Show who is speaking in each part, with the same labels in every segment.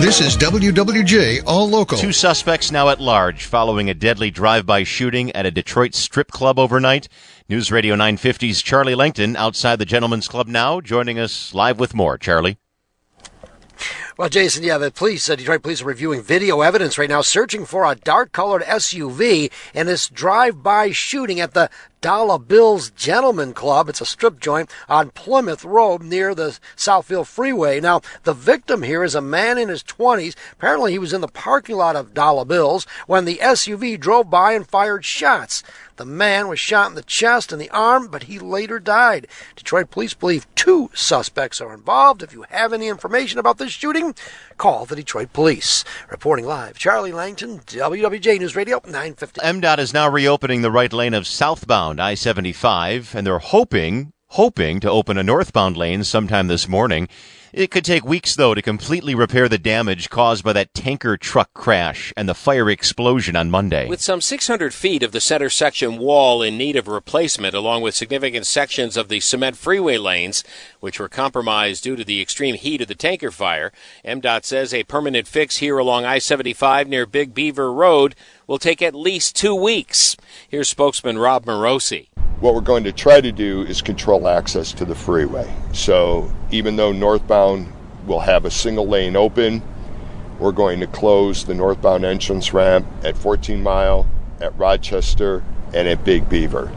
Speaker 1: This is WWJ All Local.
Speaker 2: Two suspects now at large following a deadly drive-by shooting at a Detroit strip club overnight. News Radio 950's Charlie Langton outside the Gentlemen's Club now, joining us live with more. Charlie.
Speaker 3: Well, Jason, yeah, the police, uh, Detroit police are reviewing video evidence right now, searching for a dark colored SUV in this drive-by shooting at the Dollar Bills Gentleman Club. It's a strip joint on Plymouth Road near the Southfield Freeway. Now, the victim here is a man in his 20s. Apparently, he was in the parking lot of Dollar Bills when the SUV drove by and fired shots. The man was shot in the chest and the arm, but he later died. Detroit police believe two suspects are involved. If you have any information about this shooting, call the Detroit police. Reporting live, Charlie Langton, WWJ News Radio 950.
Speaker 2: MDOT is now reopening the right lane of southbound I 75, and they're hoping, hoping to open a northbound lane sometime this morning. It could take weeks, though, to completely repair the damage caused by that tanker truck crash and the fire explosion on Monday.
Speaker 4: With some 600 feet of the center section wall in need of replacement, along with significant sections of the cement freeway lanes, which were compromised due to the extreme heat of the tanker fire, MDOT says a permanent fix here along I 75 near Big Beaver Road will take at least two weeks. Here's spokesman Rob Morosi.
Speaker 5: What we're going to try to do is control access to the freeway. So even though northbound will have a single lane open, we're going to close the northbound entrance ramp at 14 Mile, at Rochester, and at Big Beaver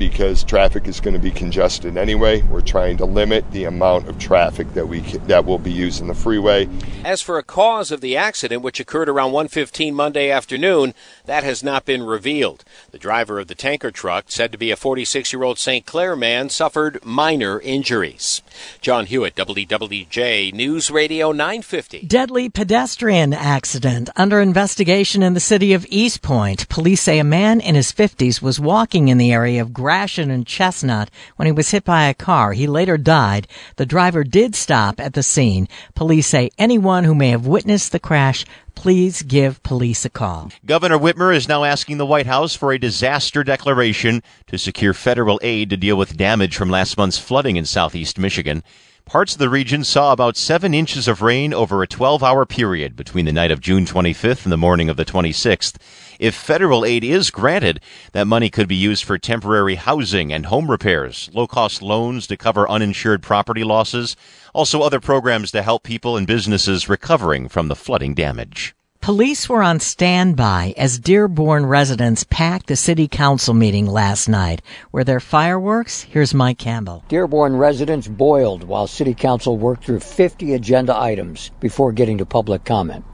Speaker 5: because traffic is going to be congested anyway. We're trying to limit the amount of traffic that we that will be using the freeway.
Speaker 4: As for a cause of the accident, which occurred around 1:15 Monday afternoon, that has not been revealed. The driver of the tanker truck, said to be a 46-year-old St. Clair man, suffered minor injuries. John Hewitt, WWJ News Radio 950.
Speaker 6: Deadly pedestrian accident under investigation in the city of Eastpointe. Police say a man in his 50s was walking in the area of Gratiot and Chestnut when he was hit by a car. He later died. The driver did stop at the scene. Police say anyone who may have witnessed the crash please give police a call.
Speaker 2: Governor Whitmer is now asking the White House for a disaster declaration to secure federal aid to deal with damage from last month's flooding in southeast Michigan. Parts of the region saw about seven inches of rain over a 12 hour period between the night of June 25th and the morning of the 26th. If federal aid is granted, that money could be used for temporary housing and home repairs, low cost loans to cover uninsured property losses, also other programs to help people and businesses recovering from the flooding damage.
Speaker 6: Police were on standby as Dearborn residents packed the city council meeting last night. Were there fireworks? Here's Mike Campbell.
Speaker 7: Dearborn residents boiled while city council worked through 50 agenda items before getting to public comment.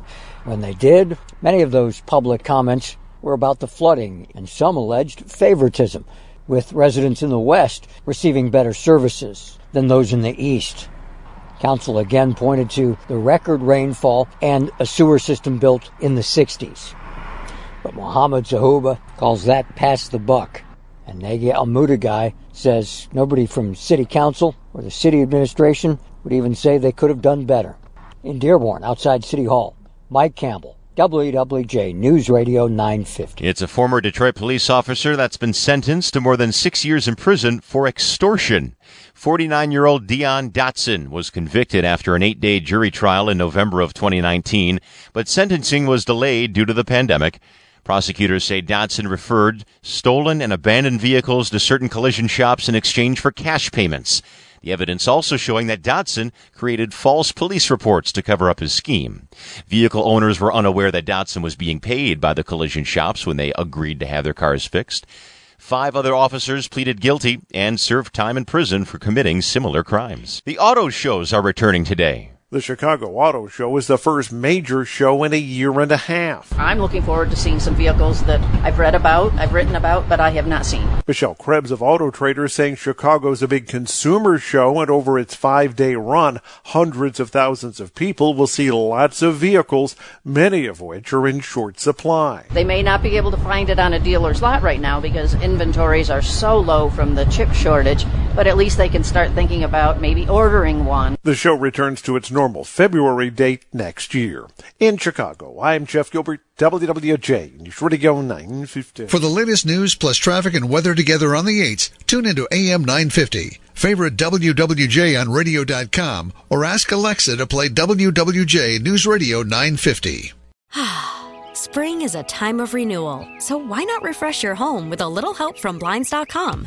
Speaker 7: When they did, many of those public comments were about the flooding and some alleged favoritism, with residents in the west receiving better services than those in the east. Council again pointed to the record rainfall and a sewer system built in the 60s. But Mohammed Zahuba calls that pass the buck. And Negi Al says nobody from city council or the city administration would even say they could have done better. In Dearborn, outside City Hall, Mike Campbell, WWJ News Radio 950.
Speaker 2: It's a former Detroit police officer that's been sentenced to more than six years in prison for extortion. 49 year old Dion Dotson was convicted after an eight day jury trial in November of 2019, but sentencing was delayed due to the pandemic. Prosecutors say Dotson referred stolen and abandoned vehicles to certain collision shops in exchange for cash payments. The evidence also showing that Dotson created false police reports to cover up his scheme. Vehicle owners were unaware that Dotson was being paid by the collision shops when they agreed to have their cars fixed. Five other officers pleaded guilty and served time in prison for committing similar crimes. The auto shows are returning today.
Speaker 8: The Chicago Auto Show is the first major show in a year and a half.
Speaker 9: I'm looking forward to seeing some vehicles that I've read about, I've written about, but I have not seen.
Speaker 8: Michelle Krebs of Auto Trader saying Chicago's a big consumer show and over its five day run, hundreds of thousands of people will see lots of vehicles, many of which are in short supply.
Speaker 9: They may not be able to find it on a dealer's lot right now because inventories are so low from the chip shortage, but at least they can start thinking about maybe ordering one.
Speaker 8: The show returns to its normal February date next year. In Chicago, I'm Jeff Gilbert, WWJ, News Radio 950.
Speaker 1: For the latest news plus traffic and weather together on the 8s, tune into AM 950. Favorite WWJ on radio.com or ask Alexa to play WWJ News Radio 950.
Speaker 10: Spring is a time of renewal, so why not refresh your home with a little help from Blinds.com?